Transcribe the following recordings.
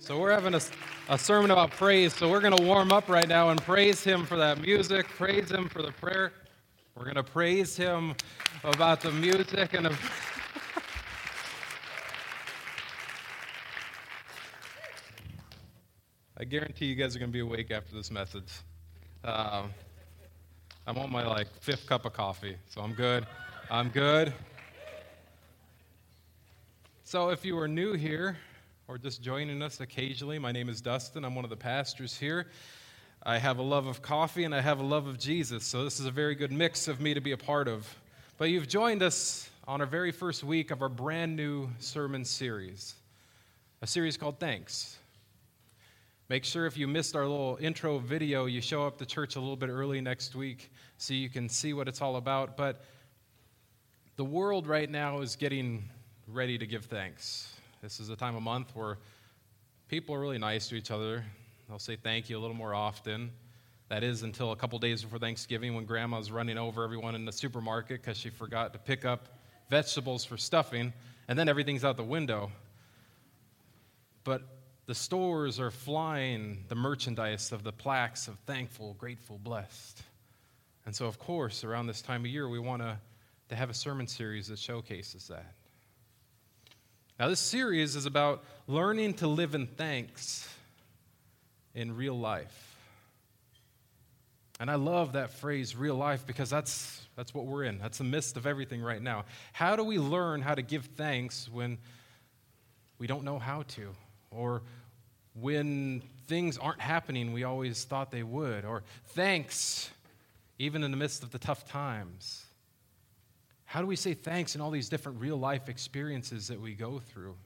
So we're having a, a sermon about praise. So we're going to warm up right now and praise Him for that music, praise Him for the prayer. We're going to praise Him about the music and. I guarantee you guys are going to be awake after this message. Um, I'm on my like fifth cup of coffee, so I'm good. I'm good. So if you are new here, or just joining us occasionally, my name is Dustin. I'm one of the pastors here. I have a love of coffee and I have a love of Jesus, so this is a very good mix of me to be a part of. But you've joined us on our very first week of our brand new sermon series, a series called Thanks. Make sure if you missed our little intro video, you show up to church a little bit early next week so you can see what it's all about. But the world right now is getting ready to give thanks. This is a time of month where people are really nice to each other. They'll say thank you a little more often. That is until a couple days before Thanksgiving when grandma's running over everyone in the supermarket because she forgot to pick up vegetables for stuffing, and then everything's out the window. But the stores are flying the merchandise of the plaques of thankful, grateful, blessed. And so, of course, around this time of year, we want to, to have a sermon series that showcases that. Now, this series is about learning to live in thanks in real life. And I love that phrase, real life, because that's, that's what we're in. That's the midst of everything right now. How do we learn how to give thanks when we don't know how to? Or when things aren't happening we always thought they would? Or thanks even in the midst of the tough times? How do we say thanks in all these different real life experiences that we go through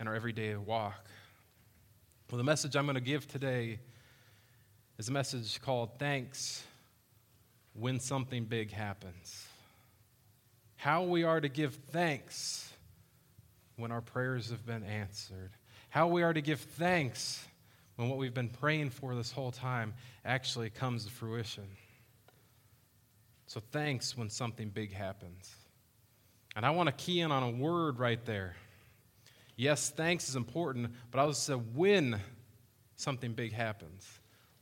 in our everyday walk? Well, the message I'm going to give today is a message called Thanks When Something Big Happens. How we are to give thanks when our prayers have been answered. How we are to give thanks when what we've been praying for this whole time actually comes to fruition. So, thanks when something big happens. And I want to key in on a word right there. Yes, thanks is important, but I also said when something big happens.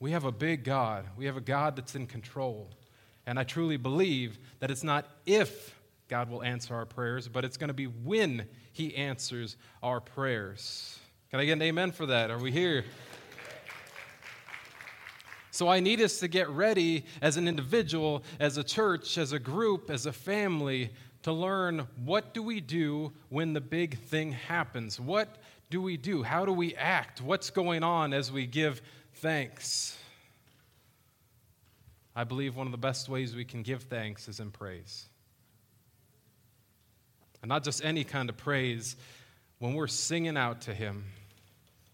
We have a big God, we have a God that's in control. And I truly believe that it's not if God will answer our prayers, but it's going to be when He answers our prayers. Can I get an amen for that? Are we here? So I need us to get ready as an individual, as a church, as a group, as a family to learn what do we do when the big thing happens? What do we do? How do we act? What's going on as we give thanks? I believe one of the best ways we can give thanks is in praise. And not just any kind of praise, when we're singing out to Him,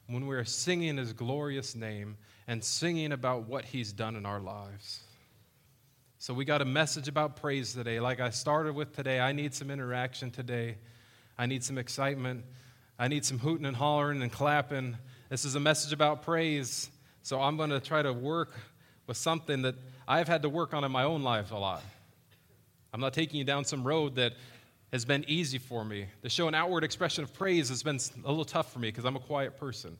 when we're singing His glorious name, and singing about what He's done in our lives. So, we got a message about praise today. Like I started with today, I need some interaction today. I need some excitement. I need some hooting and hollering and clapping. This is a message about praise. So, I'm going to try to work with something that I've had to work on in my own life a lot. I'm not taking you down some road that has been easy for me. To show an outward expression of praise has been a little tough for me because I'm a quiet person.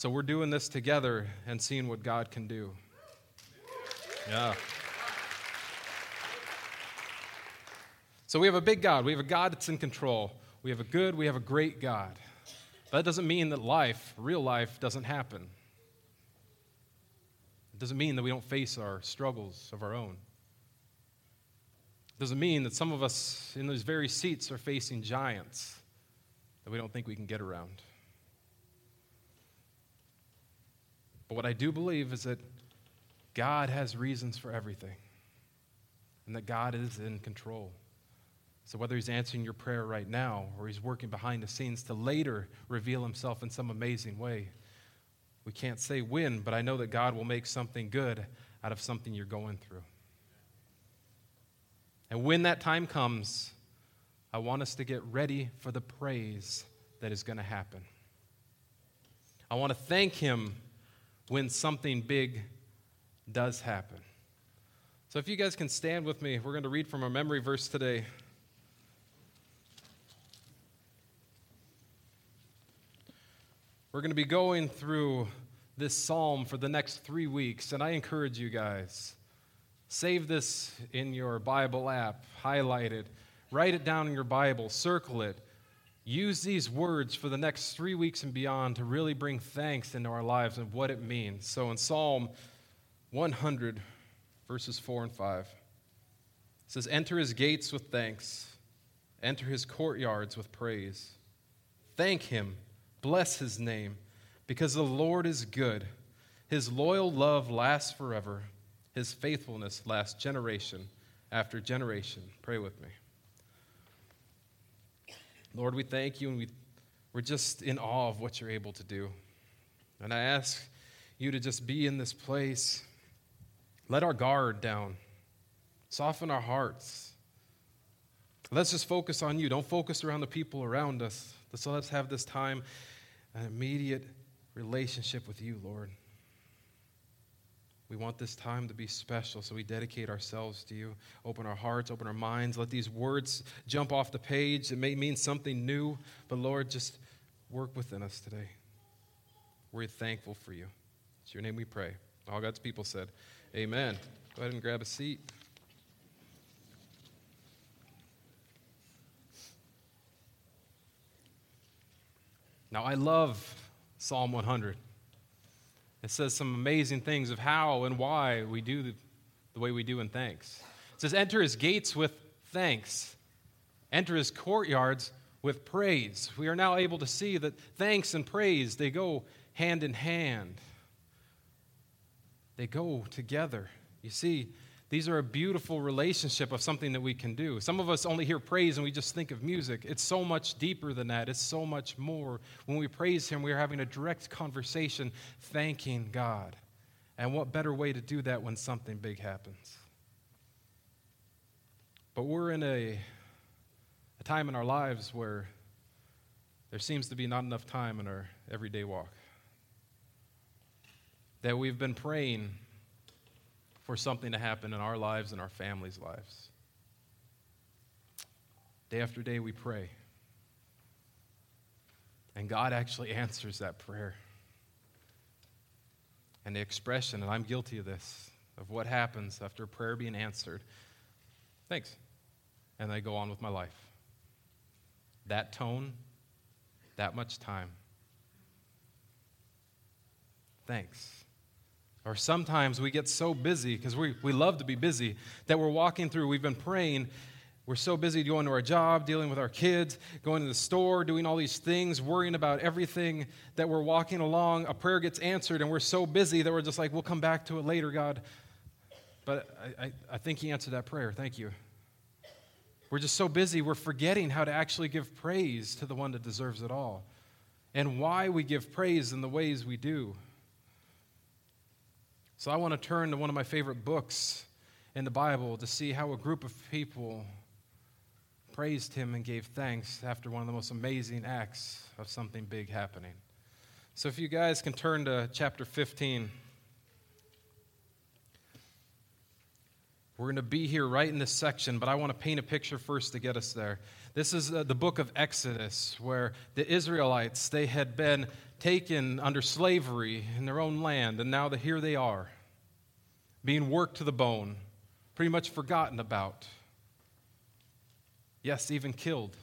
So we're doing this together and seeing what God can do. Yeah. So we have a big God. We have a God that's in control. We have a good, we have a great God. But that doesn't mean that life, real life, doesn't happen. It doesn't mean that we don't face our struggles of our own. It doesn't mean that some of us in those very seats are facing giants that we don't think we can get around. But what I do believe is that God has reasons for everything and that God is in control. So, whether He's answering your prayer right now or He's working behind the scenes to later reveal Himself in some amazing way, we can't say when, but I know that God will make something good out of something you're going through. And when that time comes, I want us to get ready for the praise that is going to happen. I want to thank Him when something big does happen. So, if you guys can stand with me, we're going to read from our memory verse today. We're going to be going through this psalm for the next three weeks, and I encourage you guys save this in your Bible app, highlight it, write it down in your Bible, circle it. Use these words for the next three weeks and beyond to really bring thanks into our lives and what it means. So in Psalm 100, verses 4 and 5, it says, Enter his gates with thanks, enter his courtyards with praise. Thank him Bless his name, because the Lord is good. His loyal love lasts forever, his faithfulness lasts generation after generation. Pray with me. Lord, we thank you and we, we're just in awe of what you're able to do. And I ask you to just be in this place. Let our guard down, soften our hearts. Let's just focus on you. Don't focus around the people around us. So let's have this time an immediate relationship with you, Lord. We want this time to be special, so we dedicate ourselves to you. Open our hearts, open our minds. Let these words jump off the page. It may mean something new, but Lord, just work within us today. We're thankful for you. It's your name we pray. All God's people said, Amen. Go ahead and grab a seat. Now, I love Psalm 100. It says some amazing things of how and why we do the, way we do in thanks. It says, Enter his gates with thanks, enter his courtyards with praise. We are now able to see that thanks and praise, they go hand in hand. They go together. You see, these are a beautiful relationship of something that we can do. Some of us only hear praise and we just think of music. It's so much deeper than that, it's so much more. When we praise Him, we are having a direct conversation thanking God. And what better way to do that when something big happens? But we're in a, a time in our lives where there seems to be not enough time in our everyday walk. That we've been praying for something to happen in our lives and our families' lives. Day after day, we pray. And God actually answers that prayer. And the expression, and I'm guilty of this, of what happens after prayer being answered thanks. And I go on with my life. That tone, that much time. Thanks. Or sometimes we get so busy, because we, we love to be busy, that we're walking through, we've been praying, we're so busy going to our job, dealing with our kids, going to the store, doing all these things, worrying about everything that we're walking along. A prayer gets answered, and we're so busy that we're just like, we'll come back to it later, God. But I, I, I think He answered that prayer. Thank you. We're just so busy, we're forgetting how to actually give praise to the one that deserves it all and why we give praise in the ways we do. So I want to turn to one of my favorite books in the Bible to see how a group of people praised him and gave thanks after one of the most amazing acts of something big happening. So if you guys can turn to chapter 15. We're going to be here right in this section, but I want to paint a picture first to get us there. This is uh, the book of Exodus, where the Israelites, they had been taken under slavery in their own land, and now that here they are, being worked to the bone, pretty much forgotten about. Yes, even killed.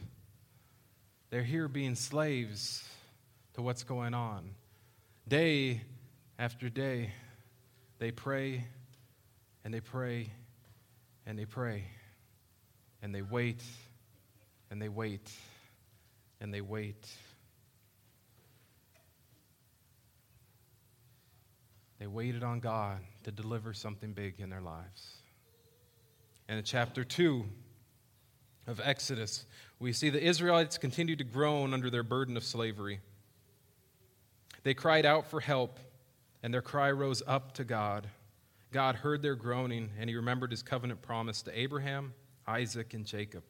They're here being slaves to what's going on. Day after day, they pray and they pray and they pray and they wait and they wait and they wait They waited on God to deliver something big in their lives. And in chapter 2 of Exodus, we see the Israelites continued to groan under their burden of slavery. They cried out for help, and their cry rose up to God. God heard their groaning, and he remembered his covenant promise to Abraham, Isaac, and Jacob.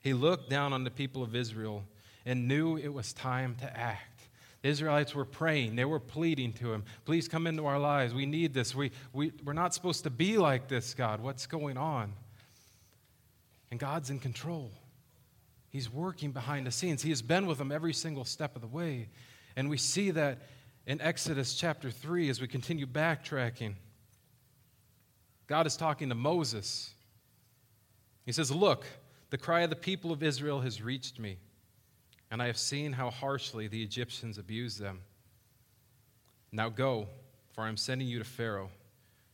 He looked down on the people of Israel and knew it was time to act. The Israelites were praying, they were pleading to him, Please come into our lives. We need this. We, we, we're not supposed to be like this, God. What's going on? And God's in control. He's working behind the scenes. He has been with them every single step of the way. And we see that in Exodus chapter 3 as we continue backtracking. God is talking to Moses. He says, Look, the cry of the people of Israel has reached me, and I have seen how harshly the Egyptians abuse them. Now go, for I am sending you to Pharaoh.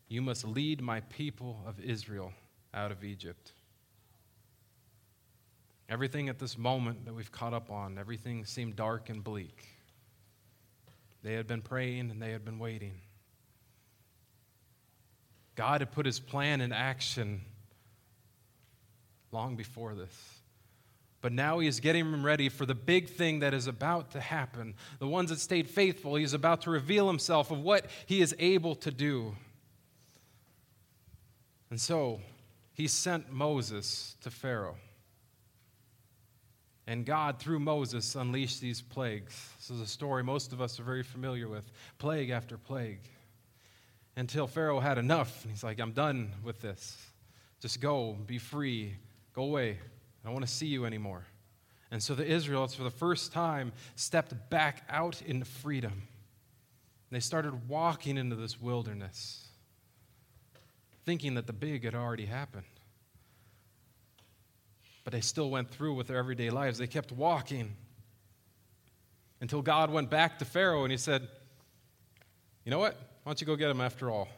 You must lead my people of Israel out of Egypt. Everything at this moment that we've caught up on, everything seemed dark and bleak. They had been praying and they had been waiting. God had put his plan in action long before this. But now he is getting them ready for the big thing that is about to happen. The ones that stayed faithful, he is about to reveal himself of what he is able to do. And so he sent Moses to Pharaoh. And God, through Moses, unleashed these plagues. This is a story most of us are very familiar with plague after plague. Until Pharaoh had enough. And he's like, I'm done with this. Just go, be free, go away. I don't want to see you anymore. And so the Israelites, for the first time, stepped back out into freedom. They started walking into this wilderness, thinking that the big had already happened. But they still went through with their everyday lives. They kept walking until God went back to Pharaoh and he said, You know what? Why don't you go get him after all?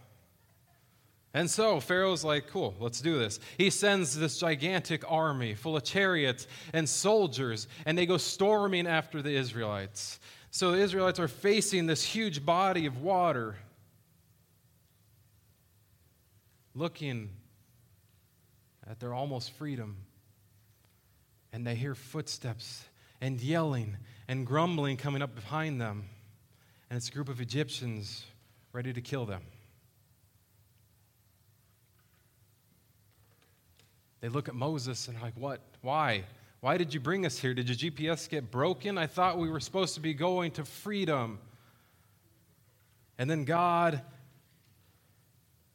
And so Pharaoh's like, cool, let's do this. He sends this gigantic army full of chariots and soldiers, and they go storming after the Israelites. So the Israelites are facing this huge body of water, looking at their almost freedom and they hear footsteps and yelling and grumbling coming up behind them. And it's a group of Egyptians ready to kill them. They look at Moses and like, What? Why? Why did you bring us here? Did your GPS get broken? I thought we were supposed to be going to freedom. And then God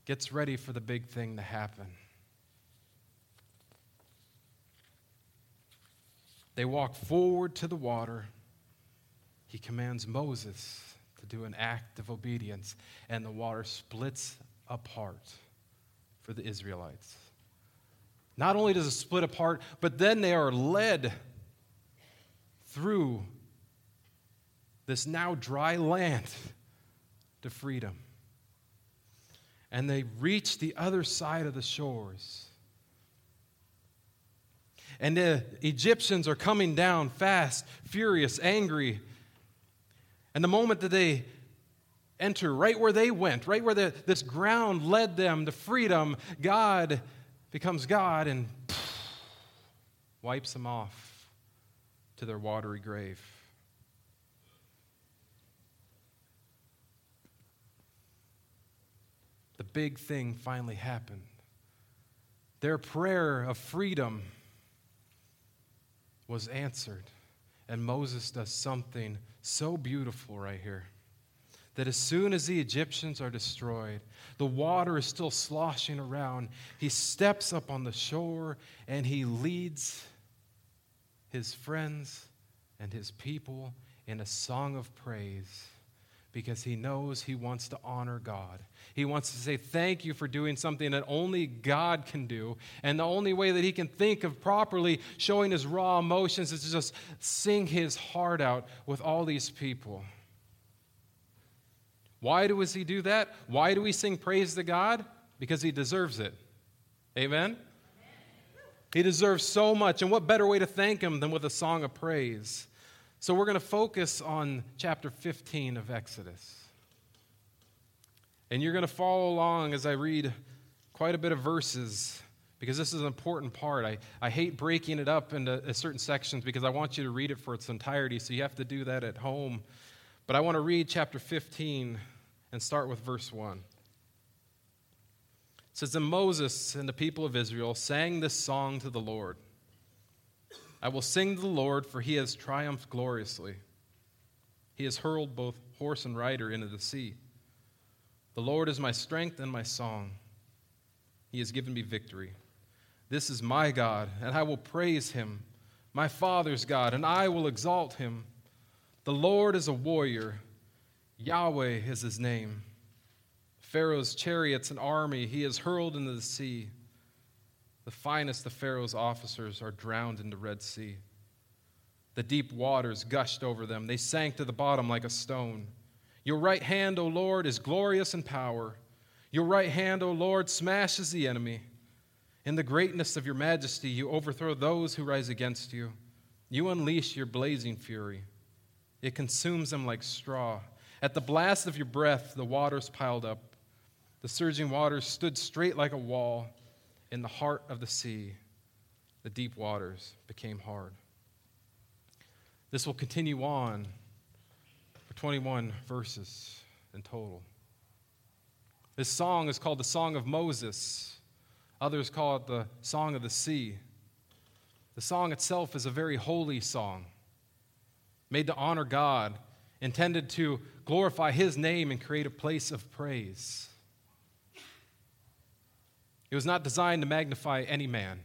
gets ready for the big thing to happen. They walk forward to the water. He commands Moses do an act of obedience, and the water splits apart for the Israelites. Not only does it split apart, but then they are led through this now dry land to freedom. And they reach the other side of the shores. And the Egyptians are coming down fast, furious, angry. And the moment that they enter right where they went, right where the, this ground led them to freedom, God becomes God and wipes them off to their watery grave. The big thing finally happened. Their prayer of freedom was answered. And Moses does something so beautiful right here that as soon as the Egyptians are destroyed, the water is still sloshing around. He steps up on the shore and he leads his friends and his people in a song of praise because he knows he wants to honor God. He wants to say, Thank you for doing something that only God can do. And the only way that he can think of properly showing his raw emotions is to just sing his heart out with all these people. Why does he do that? Why do we sing praise to God? Because he deserves it. Amen? He deserves so much. And what better way to thank him than with a song of praise? So we're going to focus on chapter 15 of Exodus. And you're going to follow along as I read quite a bit of verses because this is an important part. I, I hate breaking it up into uh, certain sections because I want you to read it for its entirety, so you have to do that at home. But I want to read chapter 15 and start with verse 1. It says, And Moses and the people of Israel sang this song to the Lord. I will sing to the Lord, for he has triumphed gloriously. He has hurled both horse and rider into the sea. The Lord is my strength and my song. He has given me victory. This is my God, and I will praise him, my Father's God, and I will exalt him. The Lord is a warrior, Yahweh is his name. Pharaoh's chariots and army he has hurled into the sea. The finest of Pharaoh's officers are drowned in the Red Sea. The deep waters gushed over them, they sank to the bottom like a stone. Your right hand, O Lord, is glorious in power. Your right hand, O Lord, smashes the enemy. In the greatness of your majesty, you overthrow those who rise against you. You unleash your blazing fury. It consumes them like straw. At the blast of your breath, the waters piled up. The surging waters stood straight like a wall. In the heart of the sea, the deep waters became hard. This will continue on for 21 verses in total. This song is called the Song of Moses. Others call it the Song of the Sea. The song itself is a very holy song, made to honor God, intended to glorify His name and create a place of praise. It was not designed to magnify any man,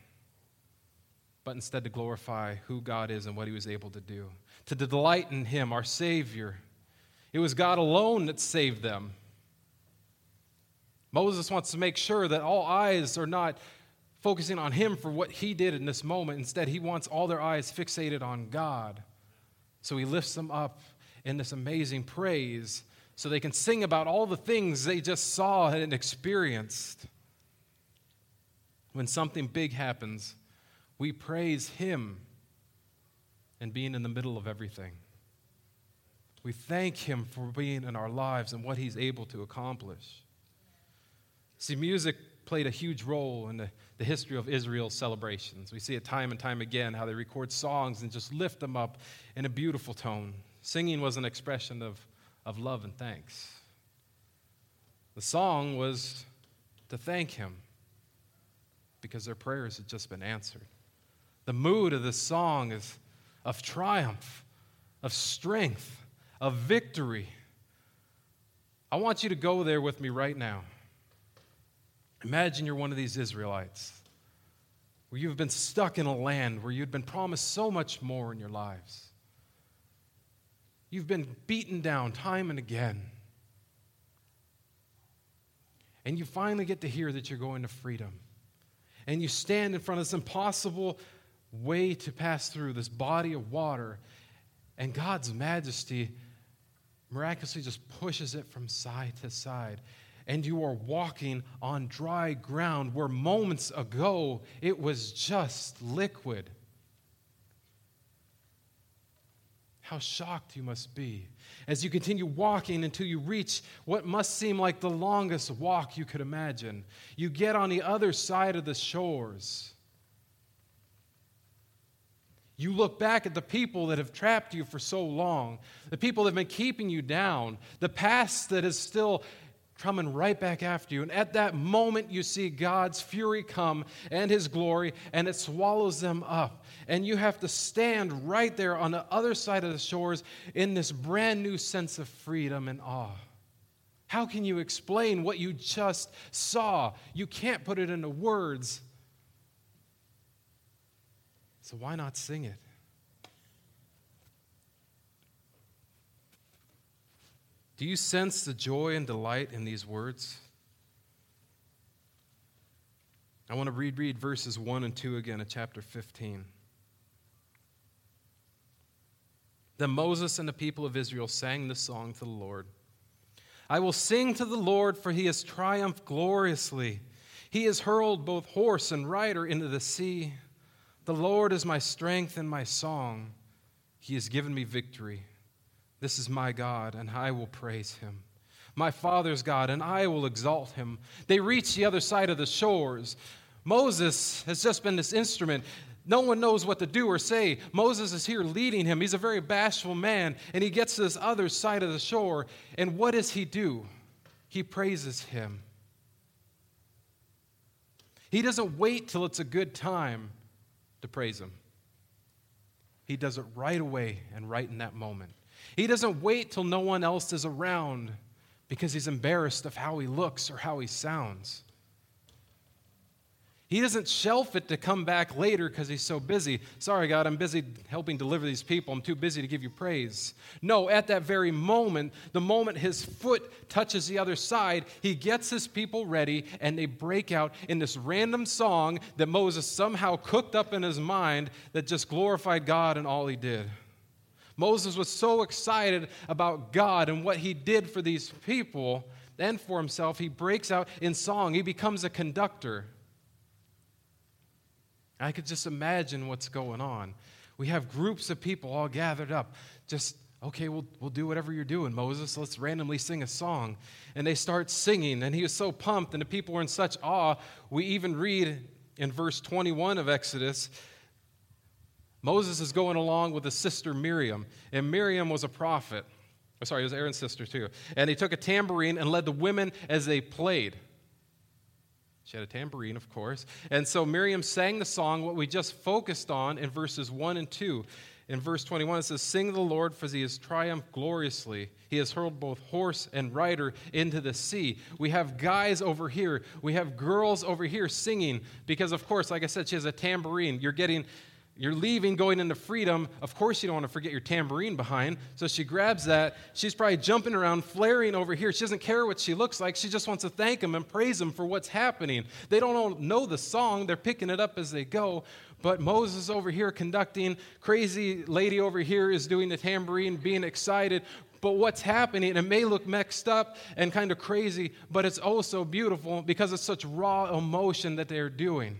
but instead to glorify who God is and what He was able to do, to delight in Him, our Savior it was God alone that saved them. Moses wants to make sure that all eyes are not focusing on him for what he did in this moment. Instead, he wants all their eyes fixated on God. So he lifts them up in this amazing praise so they can sing about all the things they just saw and experienced. When something big happens, we praise him and being in the middle of everything. We thank Him for being in our lives and what He's able to accomplish. See, music played a huge role in the, the history of Israel's celebrations. We see it time and time again how they record songs and just lift them up in a beautiful tone. Singing was an expression of, of love and thanks. The song was to thank Him because their prayers had just been answered. The mood of the song is of triumph, of strength, of victory. I want you to go there with me right now. Imagine you're one of these Israelites where you've been stuck in a land where you've been promised so much more in your lives. You've been beaten down time and again. And you finally get to hear that you're going to freedom. And you stand in front of this impossible way to pass through this body of water, and God's majesty miraculously just pushes it from side to side. And you are walking on dry ground where moments ago it was just liquid. How shocked you must be as you continue walking until you reach what must seem like the longest walk you could imagine. You get on the other side of the shores you look back at the people that have trapped you for so long, the people that have been keeping you down, the past that is still coming right back after you. And at that moment, you see God's fury come and his glory, and it swallows them up. And you have to stand right there on the other side of the shores in this brand new sense of freedom and awe. How can you explain what you just saw? You can't put it into words. So why not sing it? Do you sense the joy and delight in these words? I want to read, read verses 1 and 2 again of chapter 15. Then Moses and the people of Israel sang this song to the Lord I will sing to the Lord, for he has triumphed gloriously. He has hurled both horse and rider into the sea. The Lord is my strength and my song. He has given me victory. This is my God, and I will praise him. My Father's God, and I will exalt him. They reach the other side of the shores. Moses has just been this instrument. No one knows what to do or say. Moses is here leading him. He's a very bashful man, and he gets to this other side of the shore. And what does he do? He praises him. He doesn't wait till it's a good time to praise Him. He does it right away and right in that moment. He doesn't wait till no one else is around because he's embarrassed of how he looks or how he sounds. He doesn't shelf it to come back later because he's so busy. Sorry, God, I'm busy helping deliver these people. I'm too busy to give you praise. No, at that very moment, the moment his foot touches the other side, he gets his people ready and they break out in this random song that Moses somehow cooked up in his mind that just glorified God and all he did. Moses was so excited about God and what he did for these people and for himself, he breaks out in song. He becomes a conductor. I could just imagine what's going on. We have groups of people all gathered up. Just, okay, we'll, we'll do whatever you're doing, Moses. Let's randomly sing a song. And they start singing, and he was so pumped, and the people were in such awe. We even read in verse 21 of Exodus Moses is going along with his sister Miriam, and Miriam was a prophet. Oh, sorry, it was Aaron's sister too. And he took a tambourine and led the women as they played. She had a tambourine, of course. And so Miriam sang the song, what we just focused on in verses 1 and 2. In verse 21, it says, Sing the Lord, for he has triumphed gloriously. He has hurled both horse and rider into the sea. We have guys over here. We have girls over here singing because, of course, like I said, she has a tambourine. You're getting you're leaving, going into freedom. Of course, you don't want to forget your tambourine behind. So she grabs that. She's probably jumping around, flaring over here. She doesn't care what she looks like. She just wants to thank him and praise him for what's happening. They don't know the song, they're picking it up as they go. But Moses over here conducting, crazy lady over here is doing the tambourine, being excited. But what's happening, it may look mixed up and kind of crazy, but it's also beautiful because it's such raw emotion that they're doing.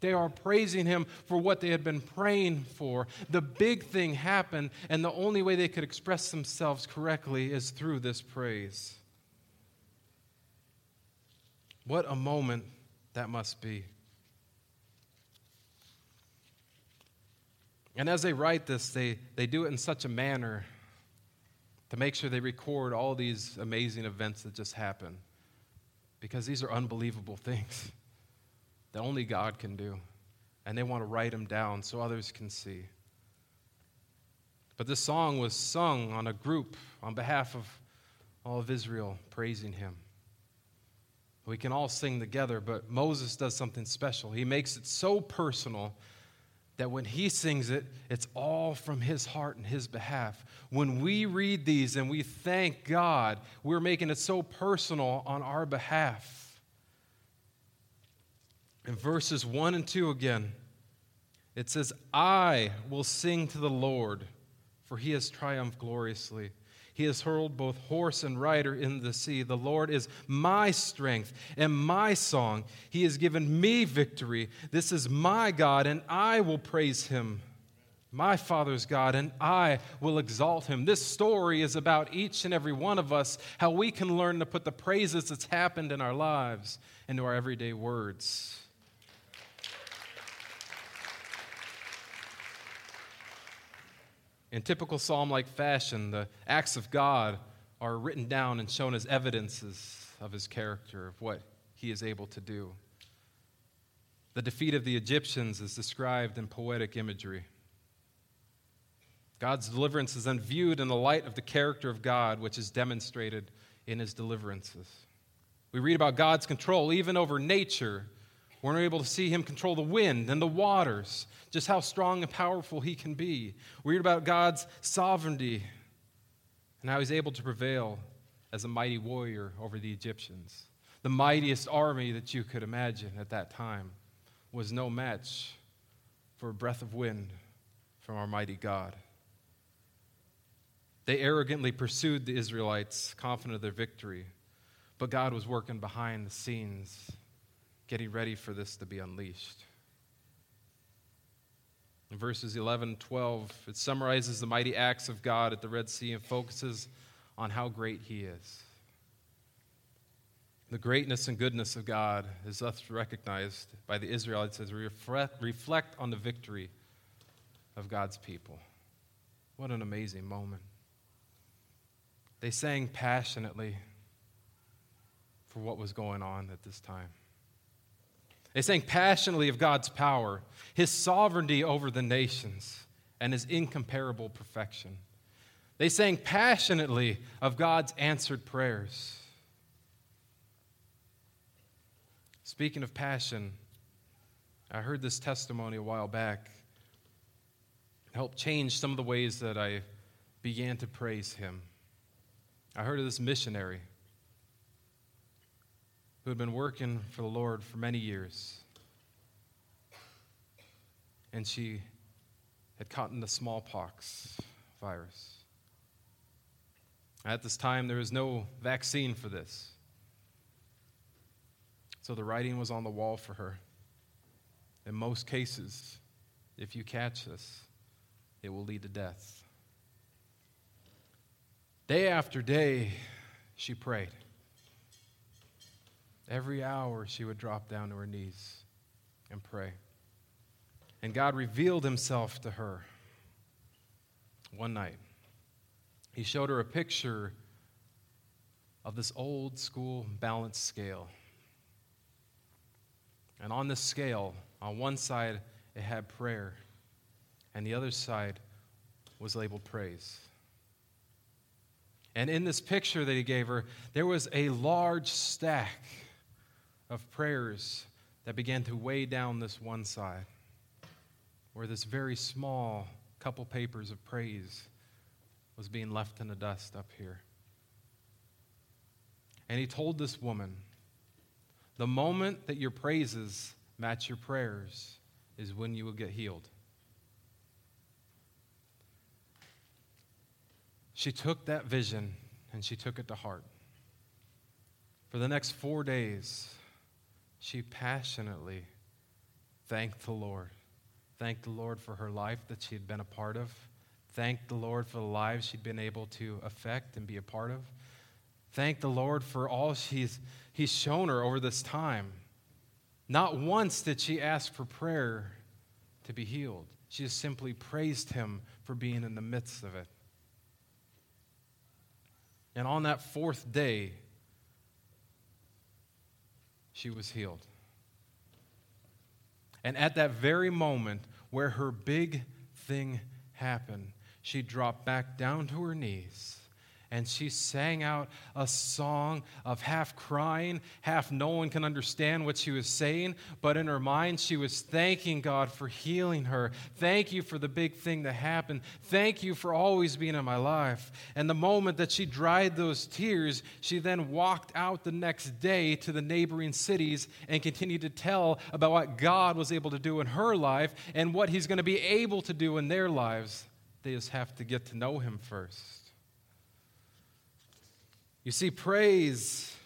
They are praising him for what they had been praying for. The big thing happened, and the only way they could express themselves correctly is through this praise. What a moment that must be. And as they write this, they, they do it in such a manner to make sure they record all these amazing events that just happened. Because these are unbelievable things that only God can do. And they want to write them down so others can see. But this song was sung on a group on behalf of all of Israel, praising him. We can all sing together, but Moses does something special. He makes it so personal that when he sings it, it's all from his heart and his behalf. When we read these and we thank God, we're making it so personal on our behalf. In verses 1 and 2 again, it says, I will sing to the Lord, for he has triumphed gloriously. He has hurled both horse and rider in the sea. The Lord is my strength and my song. He has given me victory. This is my God, and I will praise him. My Father's God, and I will exalt him. This story is about each and every one of us, how we can learn to put the praises that's happened in our lives into our everyday words. In typical psalm like fashion, the acts of God are written down and shown as evidences of his character, of what he is able to do. The defeat of the Egyptians is described in poetic imagery. God's deliverance is then viewed in the light of the character of God, which is demonstrated in his deliverances. We read about God's control even over nature we're able to see him control the wind and the waters, just how strong and powerful he can be. We read about God's sovereignty and how he's able to prevail as a mighty warrior over the Egyptians. The mightiest army that you could imagine at that time was no match for a breath of wind from our mighty God. They arrogantly pursued the Israelites, confident of their victory, but God was working behind the scenes getting ready for this to be unleashed. In verses 11 12, it summarizes the mighty acts of God at the Red Sea and focuses on how great He is. The greatness and goodness of God is thus recognized by the Israelites as reflect, reflect on the victory of God's people. What an amazing moment. They sang passionately for what was going on at this time. They sang passionately of God's power, his sovereignty over the nations, and his incomparable perfection. They sang passionately of God's answered prayers. Speaking of passion, I heard this testimony a while back. It helped change some of the ways that I began to praise Him. I heard of this missionary who had been working for the Lord for many years. And she had caught the smallpox virus. At this time, there was no vaccine for this. So the writing was on the wall for her. In most cases, if you catch this, it will lead to death. Day after day, she prayed. Every hour, she would drop down to her knees and pray. And God revealed himself to her one night. He showed her a picture of this old school balance scale. And on this scale, on one side, it had prayer, and the other side was labeled praise. And in this picture that he gave her, there was a large stack of prayers that began to weigh down this one side, where this very small couple papers of praise was being left in the dust up here. And he told this woman, the moment that your praises match your prayers is when you will get healed. She took that vision and she took it to heart. For the next four days, she passionately thanked the Lord. Thanked the Lord for her life that she had been a part of. Thanked the Lord for the lives she'd been able to affect and be a part of. Thanked the Lord for all she's, He's shown her over this time. Not once did she ask for prayer to be healed. She just simply praised Him for being in the midst of it. And on that fourth day, she was healed. And at that very moment where her big thing happened, she dropped back down to her knees and she sang out a song of half crying, half no one can understand what she was saying, but in her mind she was thanking God for healing her. Thank you for the big thing that happened. Thank you for always being in my life. And the moment that she dried those tears, she then walked out the next day to the neighboring cities and continued to tell about what God was able to do in her life and what he's going to be able to do in their lives. They just have to get to know him first. You see, praise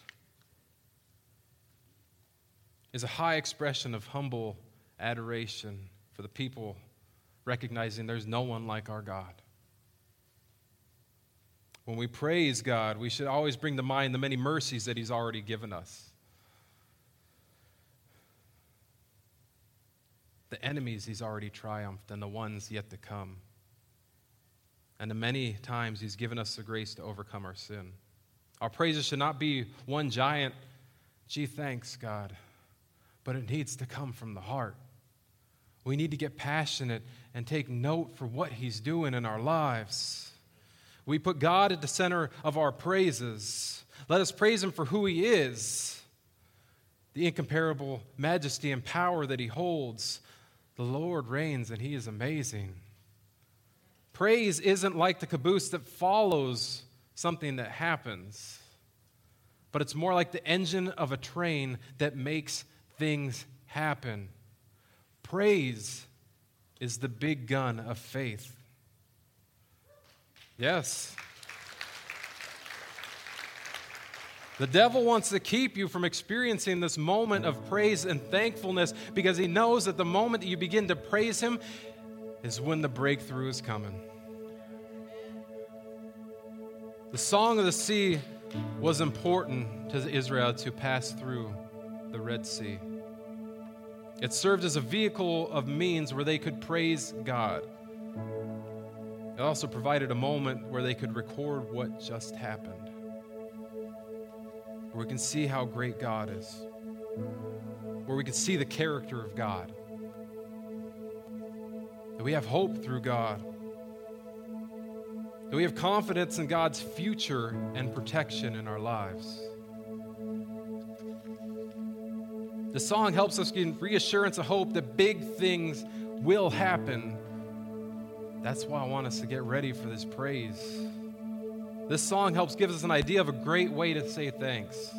is a high expression of humble adoration for the people recognizing there's no one like our God. When we praise God, we should always bring to mind the many mercies that He's already given us. The enemies He's already triumphed, and the ones yet to come. And the many times He's given us the grace to overcome our sin. Our praises should not be one giant, gee, thanks, God, but it needs to come from the heart. We need to get passionate and take note for what He's doing in our lives. We put God at the center of our praises. Let us praise Him for who He is, the incomparable majesty and power that He holds. The Lord reigns and He is amazing. Praise isn't like the caboose that follows something that happens, but it's more like the engine of a train that makes things happen. Praise is the big gun of faith. Yes. The devil wants to keep you from experiencing this moment of praise and thankfulness because he knows that the moment that you begin to praise him is when the breakthrough is coming. The Song of the Sea was important to Israel to pass through the Red Sea. It served as a vehicle of means where they could praise God. It also provided a moment where they could record what just happened, where we can see how great God is, where we can see the character of God, that we have hope through God that we have confidence in God's future and protection in our lives. The song helps us get reassurance of hope that big things will happen. That's why I want us to get ready for this praise. This song helps give us an idea of a great way to say thanks.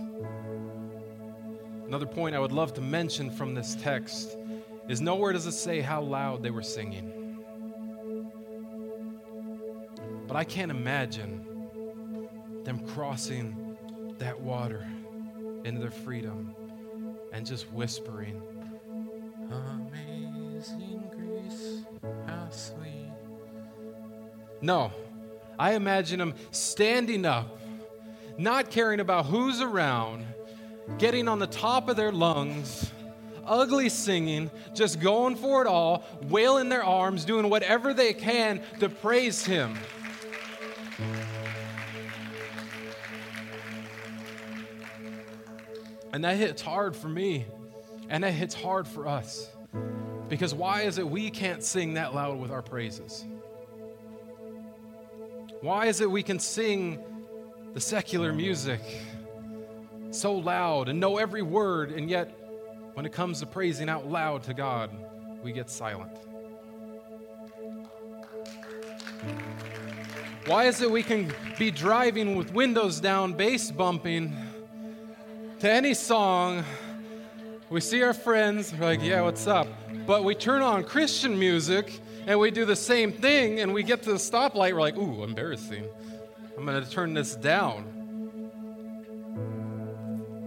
Another point I would love to mention from this text is nowhere does it say how loud they were singing. But I can't imagine them crossing that water into their freedom and just whispering, Amazing grace, how sweet. No, I imagine them standing up, not caring about who's around, getting on the top of their lungs, ugly singing, just going for it all, wailing their arms, doing whatever they can to praise Him. And that hits hard for me, and that hits hard for us. Because why is it we can't sing that loud with our praises? Why is it we can sing the secular music so loud and know every word, and yet when it comes to praising out loud to God, we get silent? Why is it we can be driving with windows down, bass bumping, to any song. We see our friends, we're like, yeah, what's up? But we turn on Christian music and we do the same thing and we get to the stoplight, we're like, ooh, embarrassing. I'm going to turn this down.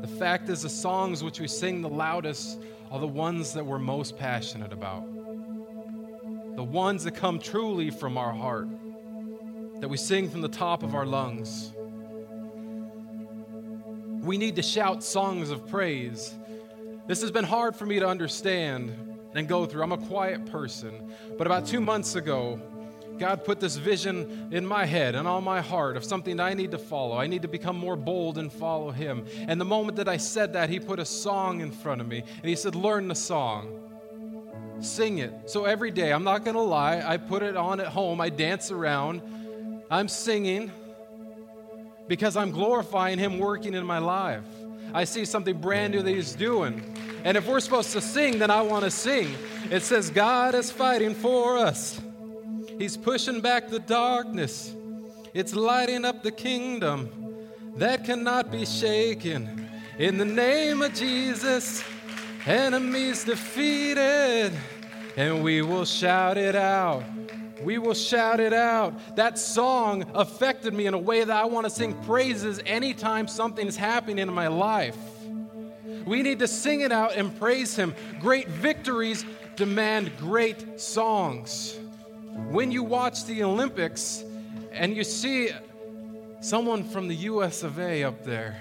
The fact is, the songs which we sing the loudest are the ones that we're most passionate about. The ones that come truly from our heart, that we sing from the top of our lungs. We need to shout songs of praise. This has been hard for me to understand and go through. I'm a quiet person. But about two months ago, God put this vision in my head and on my heart of something that I need to follow. I need to become more bold and follow Him. And the moment that I said that, He put a song in front of me and He said, Learn the song. Sing it. So every day, I'm not going to lie, I put it on at home, I dance around, I'm singing because I'm glorifying Him working in my life. I see something brand new that He's doing. And if we're supposed to sing, then I want to sing. It says, God is fighting for us, He's pushing back the darkness, it's lighting up the kingdom that cannot be shaken. In the name of Jesus, enemies defeated, and we will shout it out. We will shout it out. That song affected me in a way that I want to sing praises anytime something's happening in my life. We need to sing it out and praise Him. Great victories demand great songs. When you watch the Olympics and you see someone from the US of A up there,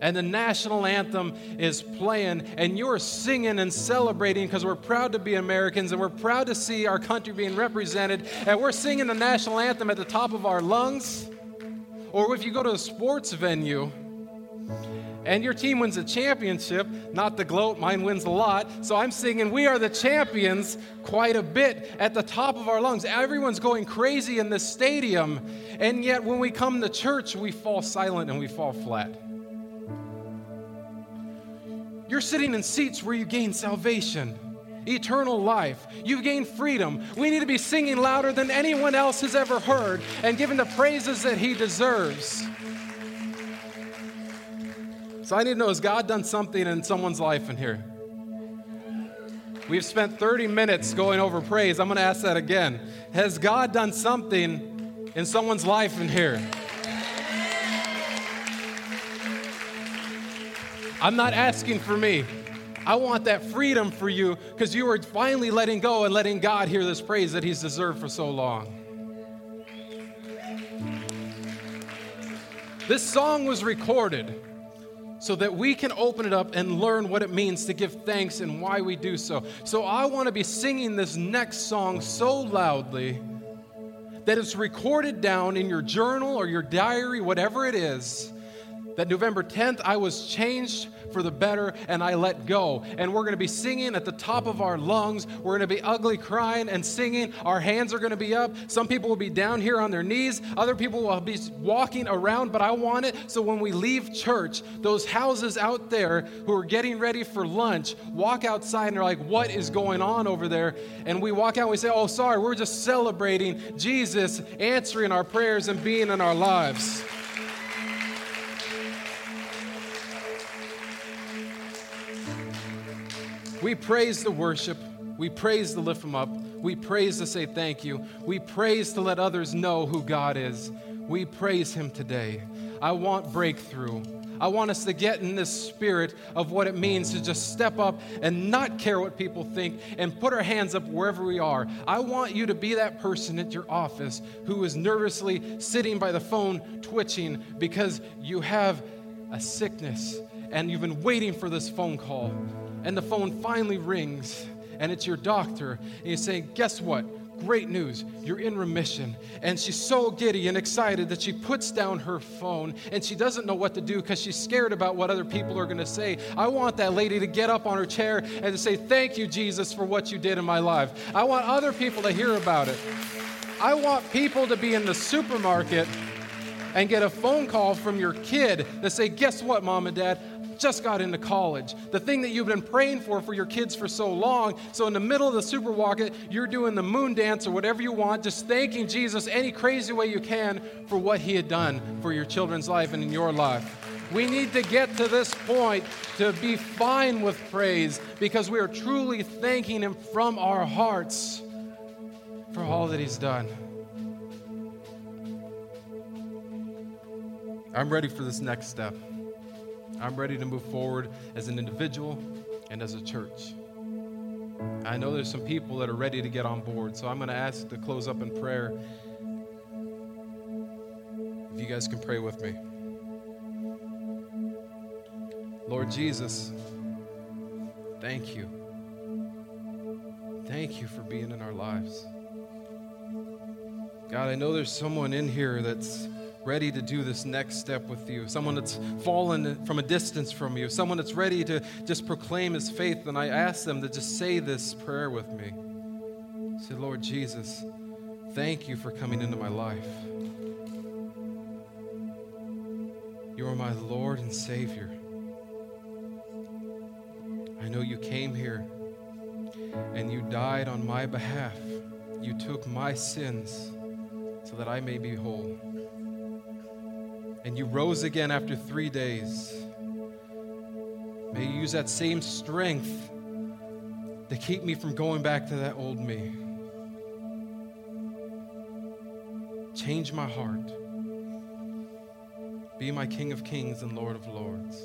and the national anthem is playing, and you're singing and celebrating because we're proud to be Americans and we're proud to see our country being represented, and we're singing the national anthem at the top of our lungs. Or if you go to a sports venue and your team wins a championship, not the gloat, mine wins a lot. So I'm singing, We are the champions quite a bit at the top of our lungs. Everyone's going crazy in this stadium, and yet when we come to church, we fall silent and we fall flat. You're sitting in seats where you gain salvation, eternal life. You gain freedom. We need to be singing louder than anyone else has ever heard and giving the praises that He deserves. So I need to know has God done something in someone's life in here? We've spent 30 minutes going over praise. I'm going to ask that again. Has God done something in someone's life in here? I'm not asking for me. I want that freedom for you because you are finally letting go and letting God hear this praise that He's deserved for so long. This song was recorded so that we can open it up and learn what it means to give thanks and why we do so. So I want to be singing this next song so loudly that it's recorded down in your journal or your diary, whatever it is that November 10th, I was changed for the better and I let go. And we're going to be singing at the top of our lungs. We're going to be ugly crying and singing. Our hands are going to be up. Some people will be down here on their knees. Other people will be walking around, but I want it so when we leave church, those houses out there who are getting ready for lunch walk outside and they're like, What is going on over there? And we walk out and we say, Oh, sorry, we're just celebrating Jesus answering our prayers and being in our lives. We praise the worship. We praise to lift them up. We praise to say thank you. We praise to let others know who God is. We praise Him today. I want breakthrough. I want us to get in this spirit of what it means to just step up and not care what people think and put our hands up wherever we are. I want you to be that person at your office who is nervously sitting by the phone, twitching because you have a sickness and you've been waiting for this phone call and the phone finally rings and it's your doctor and you say, Guess what? Great news, you're in remission. And she's so giddy and excited that she puts down her phone and she doesn't know what to do because she's scared about what other people are going to say. I want that lady to get up on her chair and to say, Thank you, Jesus, for what you did in my life. I want other people to hear about it. I want people to be in the supermarket and get a phone call from your kid that say, Guess what, mom and dad? Just got into college, the thing that you've been praying for for your kids for so long. So, in the middle of the super walk, you're doing the moon dance or whatever you want, just thanking Jesus any crazy way you can for what He had done for your children's life and in your life. We need to get to this point to be fine with praise because we are truly thanking Him from our hearts for all that He's done. I'm ready for this next step. I'm ready to move forward as an individual and as a church. I know there's some people that are ready to get on board, so I'm going to ask to close up in prayer. If you guys can pray with me. Lord Jesus, thank you. Thank you for being in our lives. God, I know there's someone in here that's ready to do this next step with you, someone that's fallen from a distance from you, someone that's ready to just proclaim his faith, and I ask them to just say this prayer with me. Say, Lord Jesus, thank you for coming into my life. You are my Lord and Savior. I know you came here and you died on my behalf. You took my sins so that I may be whole and you rose again after three days. May you use that same strength to keep me from going back to that old me. Change my heart. Be my King of Kings and Lord of Lords.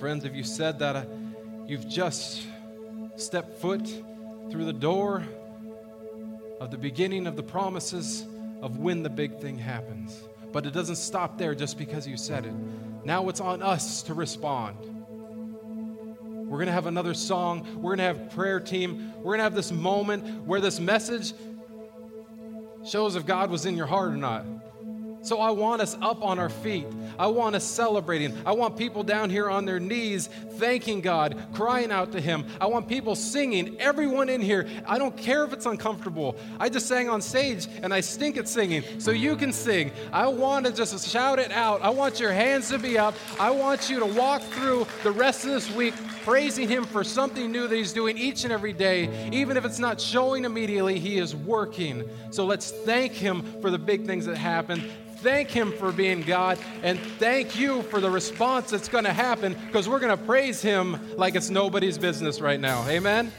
Friends, if you said that, uh, you've just stepped foot through the door of the beginning of the promises of when the big thing happens. But it doesn't stop there just because you said it. Now it's on us to respond. We're going to have another song. We're going to have prayer team. We're going to have this moment where this message shows if God was in your heart or not. So I want us up on our feet. I want us celebrating. I want people down here on their knees thanking God, crying out to Him. I want people singing. Everyone in here, I don't care if it's uncomfortable. I just sang on stage and I stink at singing, so you can sing. I want to just shout it out. I want your hands to be up. I want you to walk through the rest of this week praising Him for something new that He's doing each and every day. Even if it's not showing immediately, He is working. So let's thank Him for the big things that happen thank Him for being God, and thank you for the response that's going to happen because we're going to praise Him like it's nobody's business right now. Amen?